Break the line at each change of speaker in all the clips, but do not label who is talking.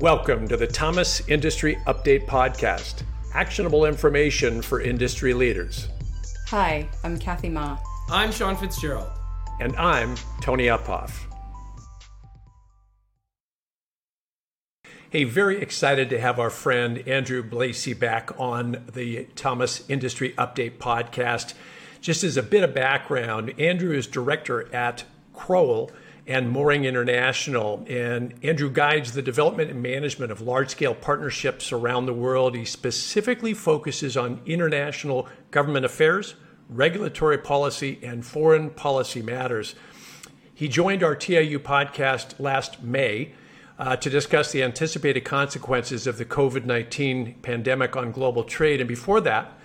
Welcome to the Thomas Industry Update Podcast actionable information for industry leaders.
Hi, I'm Kathy Ma.
I'm Sean Fitzgerald.
And I'm Tony Uphoff. Hey, very excited to have our friend Andrew Blasey back on the Thomas Industry Update podcast. Just as a bit of background, Andrew is director at Crowell and Moring International. And Andrew guides the development and management of large scale partnerships around the world. He specifically focuses on international government affairs, regulatory policy, and foreign policy matters. He joined our TIU podcast last May. Uh, to discuss the anticipated consequences of the COVID 19 pandemic on global trade. And before that,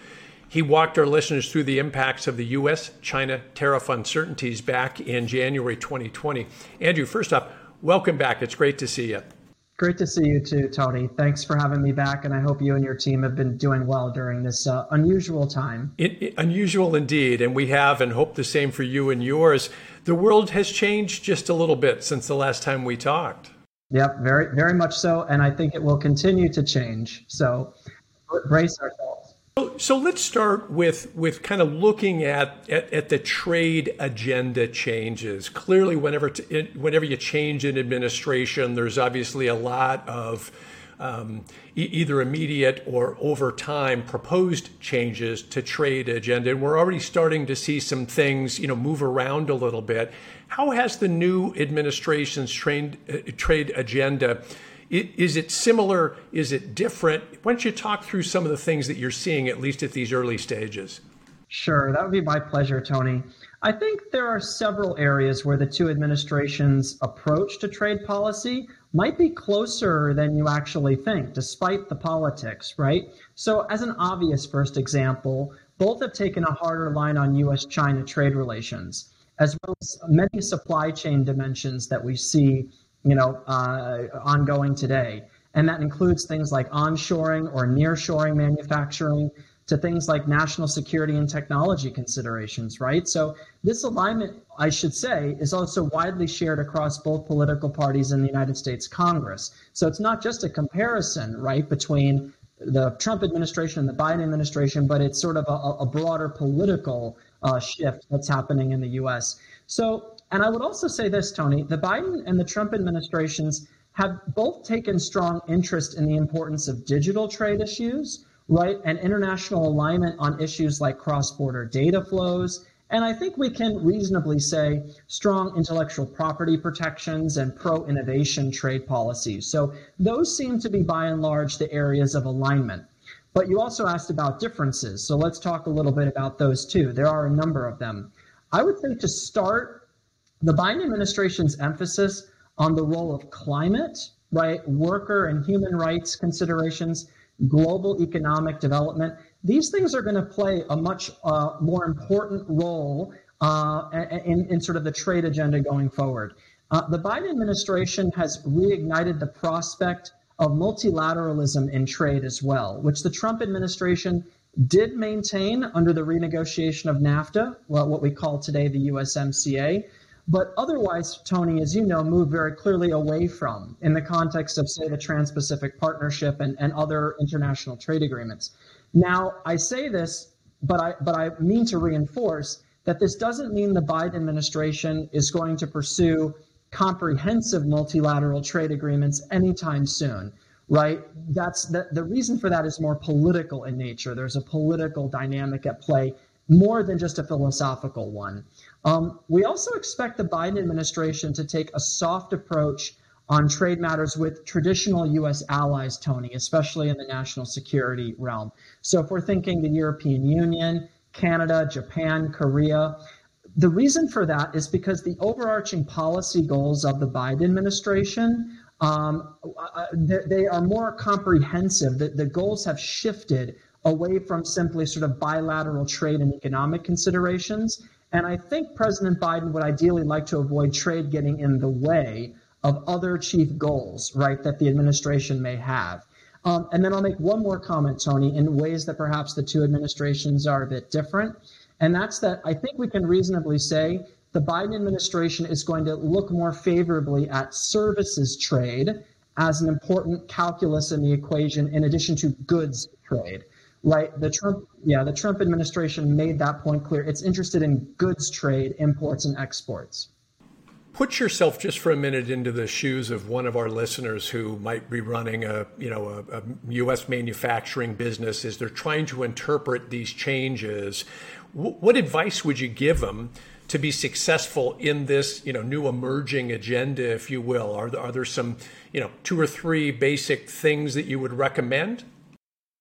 he walked our listeners through the impacts of the U.S. China tariff uncertainties back in January 2020. Andrew, first up, welcome back. It's great to see you.
Great to see you too, Tony. Thanks for having me back, and I hope you and your team have been doing well during this uh, unusual time.
It, it, unusual indeed, and we have, and hope the same for you and yours. The world has changed just a little bit since the last time we talked.
Yep, very, very much so, and I think it will continue to change. So, brace ourselves.
So, so let's start with with kind of looking at, at, at the trade agenda changes. Clearly, whenever t- whenever you change an administration, there's obviously a lot of um, e- either immediate or over time proposed changes to trade agenda, and we're already starting to see some things you know move around a little bit. How has the new administration's trade uh, trade agenda? Is it similar? Is it different? Why don't you talk through some of the things that you're seeing, at least at these early stages?
Sure, that would be my pleasure, Tony. I think there are several areas where the two administrations' approach to trade policy might be closer than you actually think, despite the politics, right? So, as an obvious first example, both have taken a harder line on US China trade relations, as well as many supply chain dimensions that we see you know, uh, ongoing today. And that includes things like onshoring or nearshoring manufacturing to things like national security and technology considerations, right? So this alignment, I should say, is also widely shared across both political parties in the United States Congress. So it's not just a comparison, right, between the Trump administration and the Biden administration, but it's sort of a, a broader political uh, shift that's happening in the U.S. So and I would also say this, Tony the Biden and the Trump administrations have both taken strong interest in the importance of digital trade issues, right, and international alignment on issues like cross border data flows. And I think we can reasonably say strong intellectual property protections and pro innovation trade policies. So those seem to be by and large the areas of alignment. But you also asked about differences. So let's talk a little bit about those too. There are a number of them. I would say to start, the Biden administration's emphasis on the role of climate, right, worker and human rights considerations, global economic development, these things are going to play a much uh, more important role uh, in, in sort of the trade agenda going forward. Uh, the Biden administration has reignited the prospect of multilateralism in trade as well, which the Trump administration did maintain under the renegotiation of NAFTA, well, what we call today the USMCA but otherwise, Tony, as you know, moved very clearly away from in the context of, say, the Trans Pacific Partnership and, and other international trade agreements. Now, I say this, but I, but I mean to reinforce that this doesn't mean the Biden administration is going to pursue comprehensive multilateral trade agreements anytime soon right? That's the, the reason for that is more political in nature. There's a political dynamic at play more than just a philosophical one um, we also expect the Biden administration to take a soft approach on trade matters with traditional U.S. allies, Tony, especially in the national security realm. So if we're thinking the European Union, Canada, Japan, Korea, the reason for that is because the overarching policy goals of the Biden administration um, uh, they are more comprehensive. The, the goals have shifted away from simply sort of bilateral trade and economic considerations and I think President Biden would ideally like to avoid trade getting in the way of other chief goals, right, that the administration may have. Um, and then I'll make one more comment, Tony, in ways that perhaps the two administrations are a bit different. And that's that I think we can reasonably say the Biden administration is going to look more favorably at services trade as an important calculus in the equation in addition to goods trade right the trump yeah the trump administration made that point clear it's interested in goods trade imports and exports
put yourself just for a minute into the shoes of one of our listeners who might be running a you know a, a U.S. manufacturing business as they're trying to interpret these changes. W- what advice would you give them to be successful in this you know new emerging agenda, if you will? Are there, are there some you know two or three basic things that you would recommend?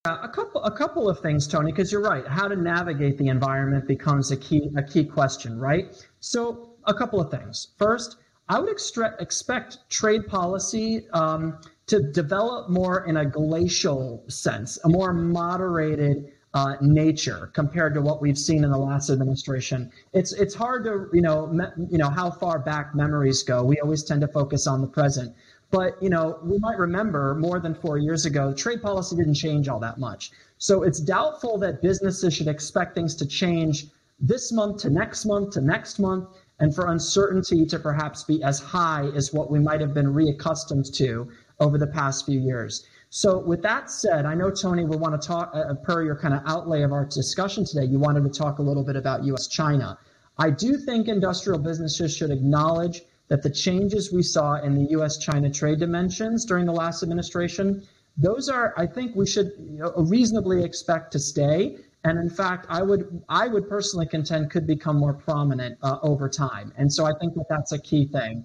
Uh, a couple, a couple of things, Tony, because you're right. How to navigate the environment becomes a key, a key question, right? So a couple of things. First, I would extra- expect trade policy um, to develop more in a glacial sense, a more moderated uh, nature compared to what we've seen in the last administration. It's it's hard to you know me, you know how far back memories go. We always tend to focus on the present, but you know we might remember more than four years ago, trade policy didn't change all that much. So it's doubtful that businesses should expect things to change this month to next month to next month and for uncertainty to perhaps be as high as what we might have been reaccustomed to over the past few years. So, with that said, I know, Tony, we want to talk, uh, uh, per your kind of outlay of our discussion today, you wanted to talk a little bit about US China. I do think industrial businesses should acknowledge that the changes we saw in the US China trade dimensions during the last administration, those are, I think, we should reasonably expect to stay and in fact, I would I would personally contend could become more prominent uh, over time. And so I think that that's a key thing.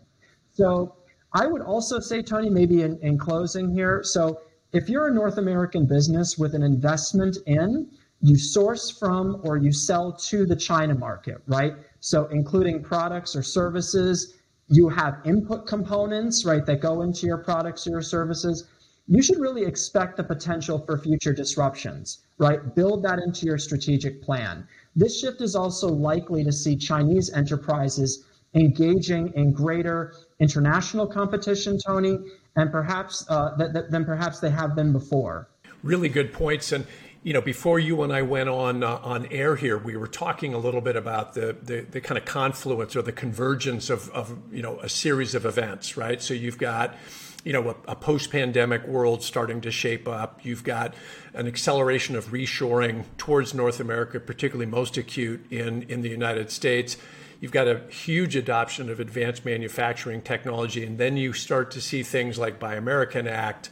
So I would also say, Tony, maybe in, in closing here. So if you're a North American business with an investment in, you source from or you sell to the China market, right? So including products or services, you have input components, right, that go into your products or your services you should really expect the potential for future disruptions, right? Build that into your strategic plan. This shift is also likely to see Chinese enterprises engaging in greater international competition, Tony, and perhaps uh, th- th- than perhaps they have been before.
Really good points. And you know, before you and I went on uh, on air here, we were talking a little bit about the, the, the kind of confluence or the convergence of, of you know a series of events, right? So you've got you know, a, a post pandemic world starting to shape up. You've got an acceleration of reshoring towards North America, particularly most acute in, in the United States. You've got a huge adoption of advanced manufacturing technology. And then you start to see things like Buy American Act,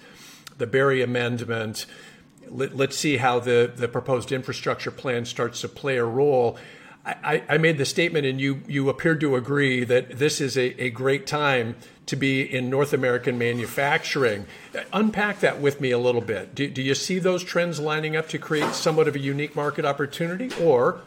the Berry Amendment. Let, us see how the, the proposed infrastructure plan starts to play a role. I, I, made the statement, and you you appeared to agree that this is a, a great time to be in North American manufacturing. Unpack that with me a little bit. Do, do you see those trends lining up to create somewhat of a unique market opportunity, or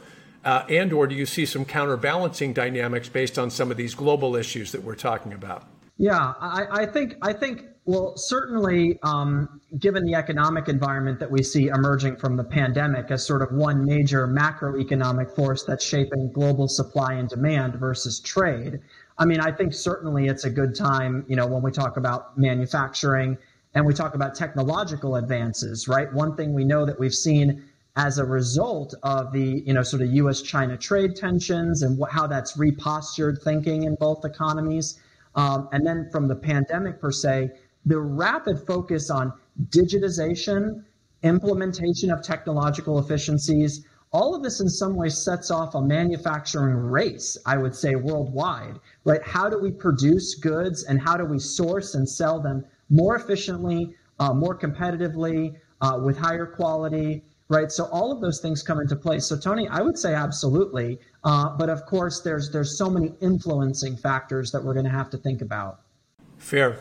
uh, and or do you see some counterbalancing dynamics based on some of these global issues that we're talking about?
Yeah, I, I think I think well, certainly, um, given the economic environment that we see emerging from the pandemic as sort of one major macroeconomic force that's shaping global supply and demand versus trade, I mean, I think certainly it's a good time, you know, when we talk about manufacturing and we talk about technological advances, right? One thing we know that we've seen as a result of the, you know, sort of U.S. China trade tensions and how that's repostured thinking in both economies. Um, and then from the pandemic per se, the rapid focus on digitization, implementation of technological efficiencies, all of this in some way sets off a manufacturing race, I would say worldwide, right? How do we produce goods and how do we source and sell them more efficiently, uh, more competitively, uh, with higher quality, right? So all of those things come into place. So Tony, I would say absolutely, uh, but of course there's there's so many influencing factors that we're going to have to think about.
Fair.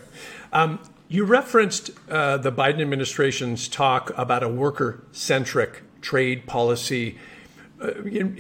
Um, you referenced uh, the Biden administration's talk about a worker centric trade policy. Uh,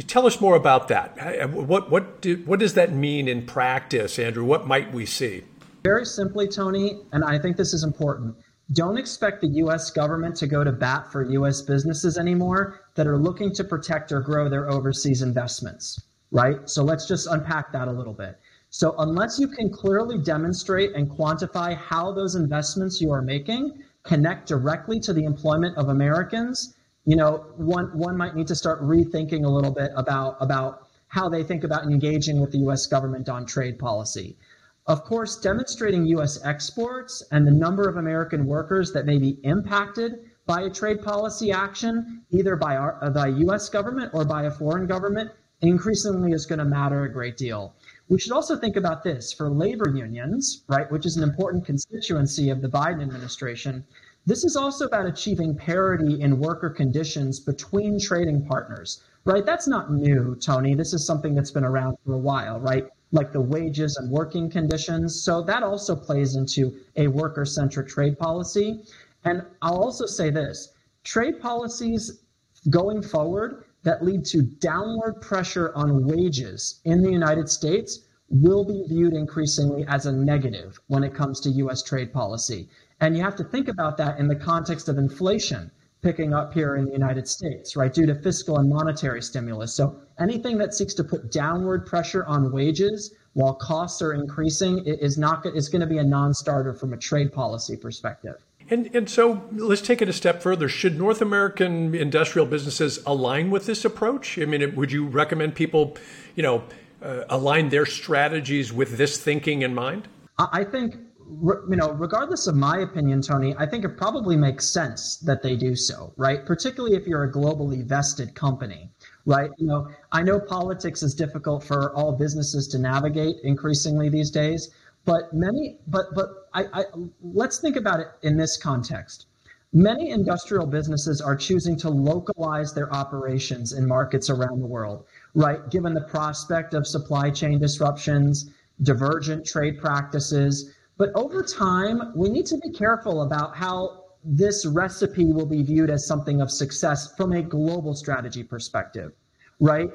tell us more about that. What, what, do, what does that mean in practice, Andrew? What might we see?
Very simply, Tony, and I think this is important don't expect the US government to go to bat for US businesses anymore that are looking to protect or grow their overseas investments, right? So let's just unpack that a little bit. So unless you can clearly demonstrate and quantify how those investments you are making connect directly to the employment of Americans, you know, one one might need to start rethinking a little bit about about how they think about engaging with the US government on trade policy. Of course, demonstrating U.S. exports and the number of American workers that may be impacted by a trade policy action, either by the U.S. government or by a foreign government, increasingly is going to matter a great deal. We should also think about this for labor unions, right, which is an important constituency of the Biden administration. This is also about achieving parity in worker conditions between trading partners, right? That's not new, Tony. This is something that's been around for a while, right? Like the wages and working conditions. So that also plays into a worker centric trade policy. And I'll also say this trade policies going forward that lead to downward pressure on wages in the United States will be viewed increasingly as a negative when it comes to US trade policy. And you have to think about that in the context of inflation picking up here in the United States, right, due to fiscal and monetary stimulus. So anything that seeks to put downward pressure on wages while costs are increasing is not is going to be a non-starter from a trade policy perspective.
And, and so let's take it a step further. Should North American industrial businesses align with this approach? I mean, would you recommend people, you know, uh, align their strategies with this thinking in mind?
I think, you know, regardless of my opinion, Tony, I think it probably makes sense that they do so, right? Particularly if you're a globally vested company, right? You know, I know politics is difficult for all businesses to navigate increasingly these days, but many, but but I, I let's think about it in this context. Many industrial businesses are choosing to localize their operations in markets around the world right? Given the prospect of supply chain disruptions, divergent trade practices. But over time, we need to be careful about how this recipe will be viewed as something of success from a global strategy perspective, right?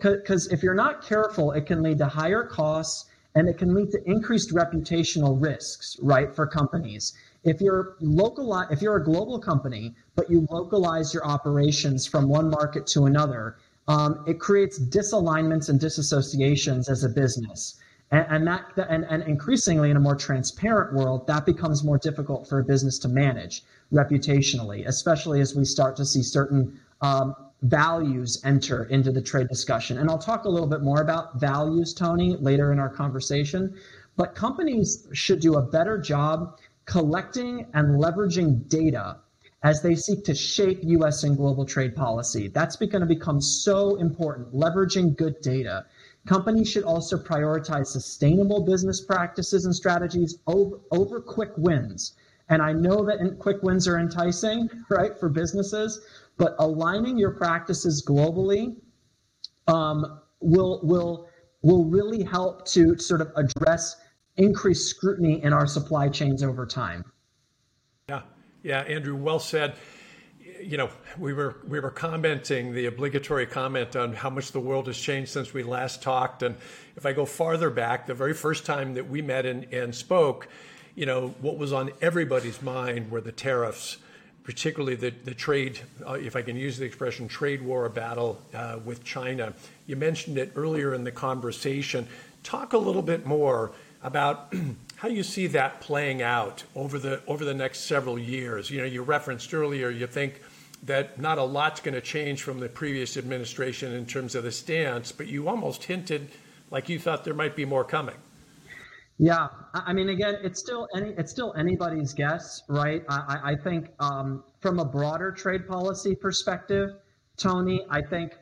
Because if you're not careful, it can lead to higher costs and it can lead to increased reputational risks, right, for companies. If you're local, if you're a global company, but you localize your operations from one market to another, um, it creates disalignments and disassociations as a business. And, and that and, and increasingly in a more transparent world, that becomes more difficult for a business to manage reputationally, especially as we start to see certain um, values enter into the trade discussion. And I'll talk a little bit more about values, Tony, later in our conversation. But companies should do a better job collecting and leveraging data as they seek to shape US and global trade policy. That's going to become so important, leveraging good data. Companies should also prioritize sustainable business practices and strategies over, over quick wins. And I know that quick wins are enticing, right, for businesses, but aligning your practices globally um, will will will really help to sort of address increased scrutiny in our supply chains over time.
Yeah, yeah, Andrew, well said. You know, we were we were commenting the obligatory comment on how much the world has changed since we last talked, and if I go farther back, the very first time that we met and, and spoke, you know, what was on everybody's mind were the tariffs, particularly the the trade, uh, if I can use the expression, trade war battle uh, with China. You mentioned it earlier in the conversation. Talk a little bit more about how you see that playing out over the over the next several years? You know, you referenced earlier, you think that not a lot's going to change from the previous administration in terms of the stance, but you almost hinted like you thought there might be more coming.
Yeah, I mean, again, it's still any it's still anybody's guess, right? I, I think um, from a broader trade policy perspective, Tony, I think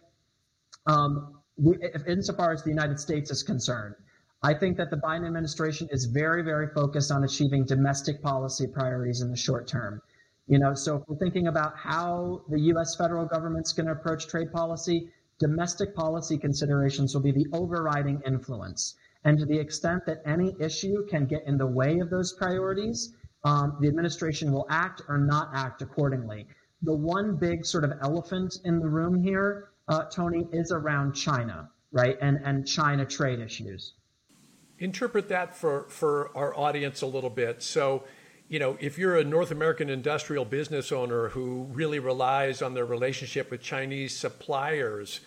um, we, if, insofar as the United States is concerned, I think that the Biden administration is very, very focused on achieving domestic policy priorities in the short term. You know, so if we're thinking about how the U.S. federal government's going to approach trade policy, domestic policy considerations will be the overriding influence. And to the extent that any issue can get in the way of those priorities, um, the administration will act or not act accordingly. The one big sort of elephant in the room here, uh, Tony, is around China, right? And, and China trade issues
interpret that for, for our audience a little bit. So, you know, if you're a North American industrial business owner who really relies on their relationship with Chinese suppliers,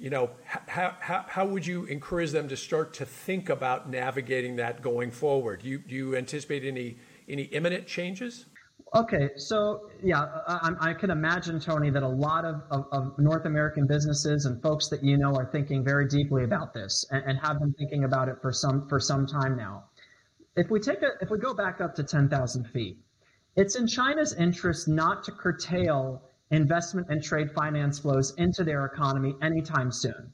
you know, how, how, how would you encourage them to start to think about navigating that going forward? Do you, do you anticipate any, any imminent changes?
Okay, so yeah, I, I, can imagine, Tony, that a lot of, of, of, North American businesses and folks that you know are thinking very deeply about this and, and, have been thinking about it for some for some time now. If we take a if we go back up to ten thousand feet, it's in China's interest not to curtail investment and trade finance flows into their economy anytime soon.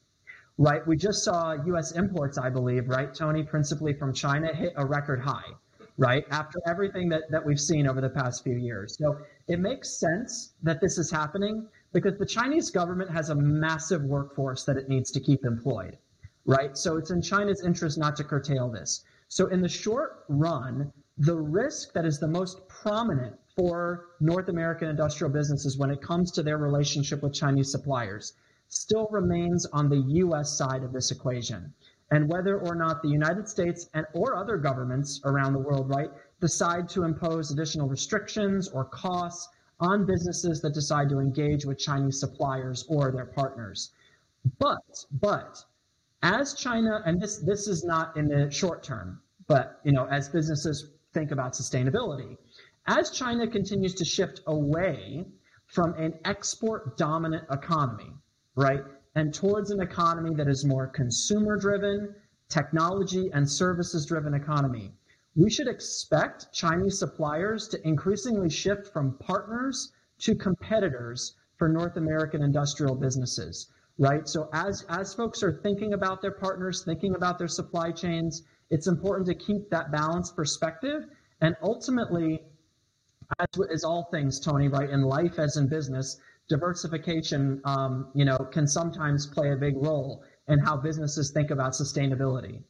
Right? We just saw U.S. imports, I believe, right, Tony, principally from China, hit a record high right? After everything that, that we've seen over the past few years. So it makes sense that this is happening because the Chinese government has a massive workforce that it needs to keep employed, right? So it's in China's interest not to curtail this. So in the short run, the risk that is the most prominent for North American industrial businesses when it comes to their relationship with Chinese suppliers still remains on the US side of this equation and whether or not the United States and or other governments around the world, right, decide to impose additional restrictions or costs on businesses that decide to engage with Chinese suppliers or their partners. But but as China and this this is not in the short term, but you know, as businesses think about sustainability, as China continues to shift away from an export dominant economy, right? and towards an economy that is more consumer driven, technology and services driven economy. We should expect Chinese suppliers to increasingly shift from partners to competitors for North American industrial businesses, right? So as, as folks are thinking about their partners, thinking about their supply chains, it's important to keep that balanced perspective. And ultimately, as is all things, Tony, right, in life as in business, diversification, um, you know, can sometimes play a big role in how businesses think about sustainability.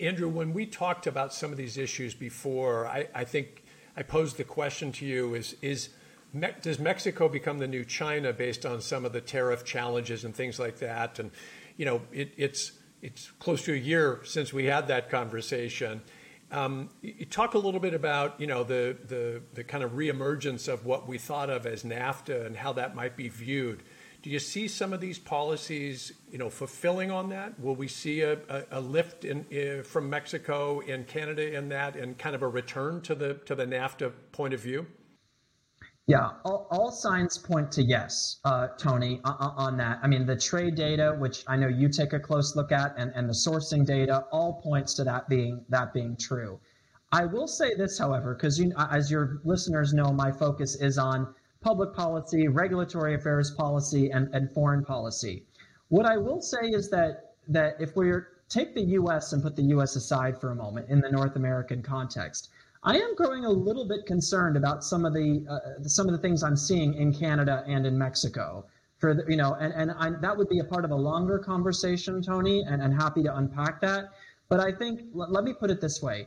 Andrew, when we talked about some of these issues before, I, I think I posed the question to you: Is is does Mexico become the new China based on some of the tariff challenges and things like that? And you know, it, it's it's close to a year since we had that conversation. Um, you talk a little bit about you know the, kind of reemergence of what we thought of as NAFTA and how that might be viewed. Do you see some of these policies you know fulfilling on that? Will we see a, lift in, from Mexico and Canada in that, and kind of a return to the NAFTA point of view?
Yeah, all, all, signs point to yes, uh, Tony, uh, uh, on that. I mean, the trade data, which I know you take a close look at, and, and the sourcing data, all points to that being that being true. I will say this, however, because you, as your listeners know, my focus is on public policy, regulatory affairs policy, and, and foreign policy. What I will say is that that if we take the U.S. and put the U.S. aside for a moment in the North American context, I am growing a little bit concerned about some of the uh, some of the things I'm seeing in Canada and in Mexico. For the, you know, and and I, that would be a part of a longer conversation, Tony, and and happy to unpack that. But I think let me put it this way.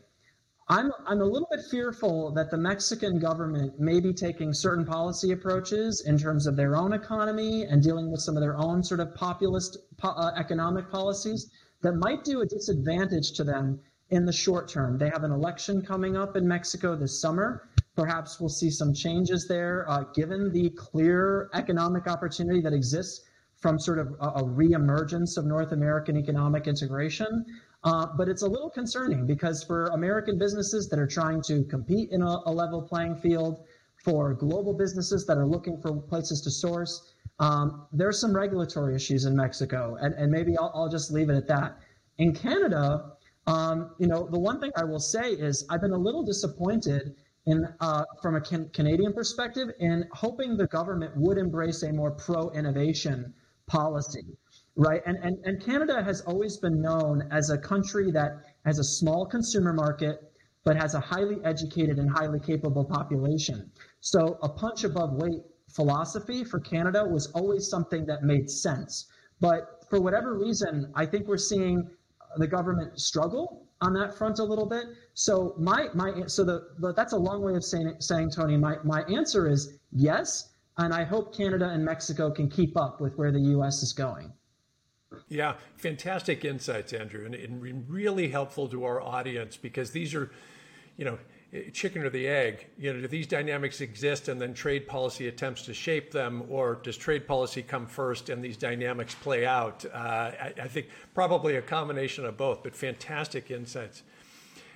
I'm, I'm a little bit fearful that the Mexican government may be taking certain policy approaches in terms of their own economy and dealing with some of their own sort of populist po- uh, economic policies that might do a disadvantage to them in the short term. They have an election coming up in Mexico this summer. Perhaps we'll see some changes there, uh, given the clear economic opportunity that exists from sort of a, a reemergence of North American economic integration. Uh, but it's a little concerning because for American businesses that are trying to compete in a, a level playing field, for global businesses that are looking for places to source, um, there's some regulatory issues in Mexico. And, and maybe I'll, I'll just leave it at that. In Canada, um, you know, the one thing I will say is I've been a little disappointed in, uh, from a can- Canadian perspective, in hoping the government would embrace a more pro-innovation policy, right? And, and and Canada has always been known as a country that has a small consumer market, but has a highly educated and highly capable population. So a punch above weight philosophy for Canada was always something that made sense. But for whatever reason, I think we're seeing the government struggle on that front a little bit. So my my so the, that's a long way of saying saying Tony. My my answer is yes, and I hope Canada and Mexico can keep up with where the U.S. is going.
Yeah, fantastic insights, Andrew, and, and really helpful to our audience because these are, you know, chicken or the egg? You know, do these dynamics exist and then trade policy attempts to shape them, or does trade policy come first and these dynamics play out? Uh, I, I, think probably a combination of both, but fantastic insights.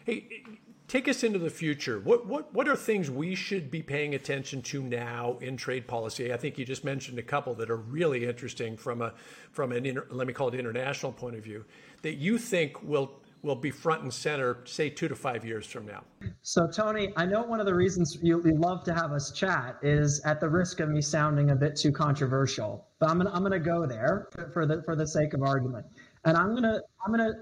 Hey, take us into the future. What what what are things we should be paying attention to now in trade policy? I think you just mentioned a couple that are really interesting from a from an inter, let me call it international point of view that you think will will be front and center, say two to five years from now.
So, Tony, I know one of the reasons you, love to have us chat is at the risk of me sounding a bit too controversial, but I'm gonna I'm gonna go there for, for the for the sake of argument, and I'm gonna I'm gonna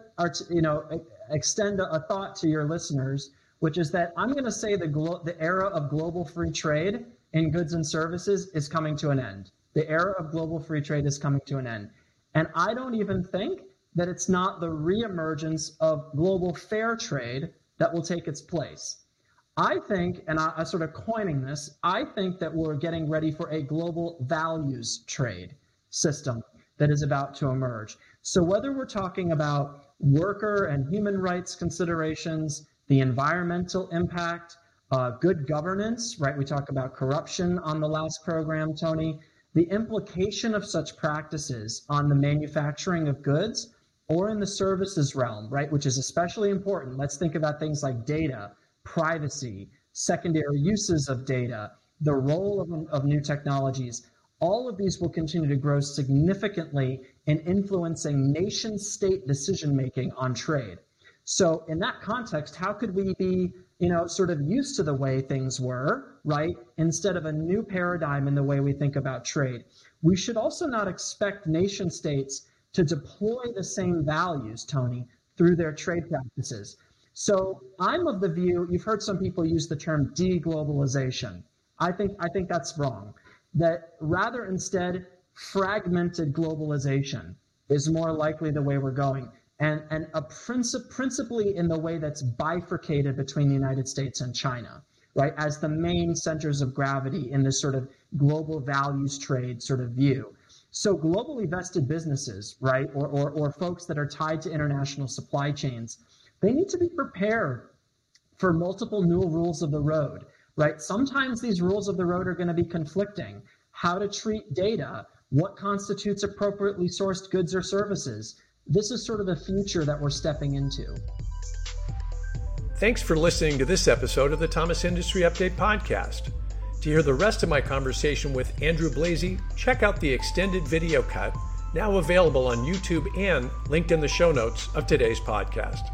you know extend a, a thought to your listeners, which is that I'm gonna say the glo- the era of global free trade in goods and services is coming to an end. The era of global free trade is coming to an end, and I don't even think that it's not the reemergence of global fair trade that will take its place. I think, and I, am sort of coining this, I think that we're getting ready for a global values trade system that is about to emerge. So, whether we're talking about worker and human rights considerations, the environmental impact, uh, good governance, right? We talk about corruption on the last program, Tony. The implication of such practices on the manufacturing of goods or in the services realm, right, which is especially important. Let's think about things like data, privacy, secondary uses of data, the role of, of new technologies. All of these will continue to grow significantly in influencing nation state decision making on trade. So, in that context, how could we be, you know, sort of used to the way things were, right, instead of a new paradigm in the way we think about trade? We should also not expect nation states to deploy the same values, Tony, through their trade practices. So I'm of the view, you've heard some people use the term deglobalization. I think, I think that's wrong. That rather instead, fragmented globalization is more likely the way we're going. And, and a princip- principally in the way that's bifurcated between the United States and China, right, as the main centers of gravity in this sort of global values trade sort of view. So globally vested businesses, right, or, or, or folks that are tied to international supply chains, they need to be prepared for multiple new rules of the road, right? Sometimes these rules of the road are going to be conflicting. How to treat data, what constitutes appropriately sourced goods or services. This is sort of the future that we're stepping into.
Thanks for listening to this episode of the Thomas Industry Update Podcast. To hear the rest of my conversation with Andrew Blasey, check out the extended video cut, now available on YouTube and linked in the show notes of today's podcast.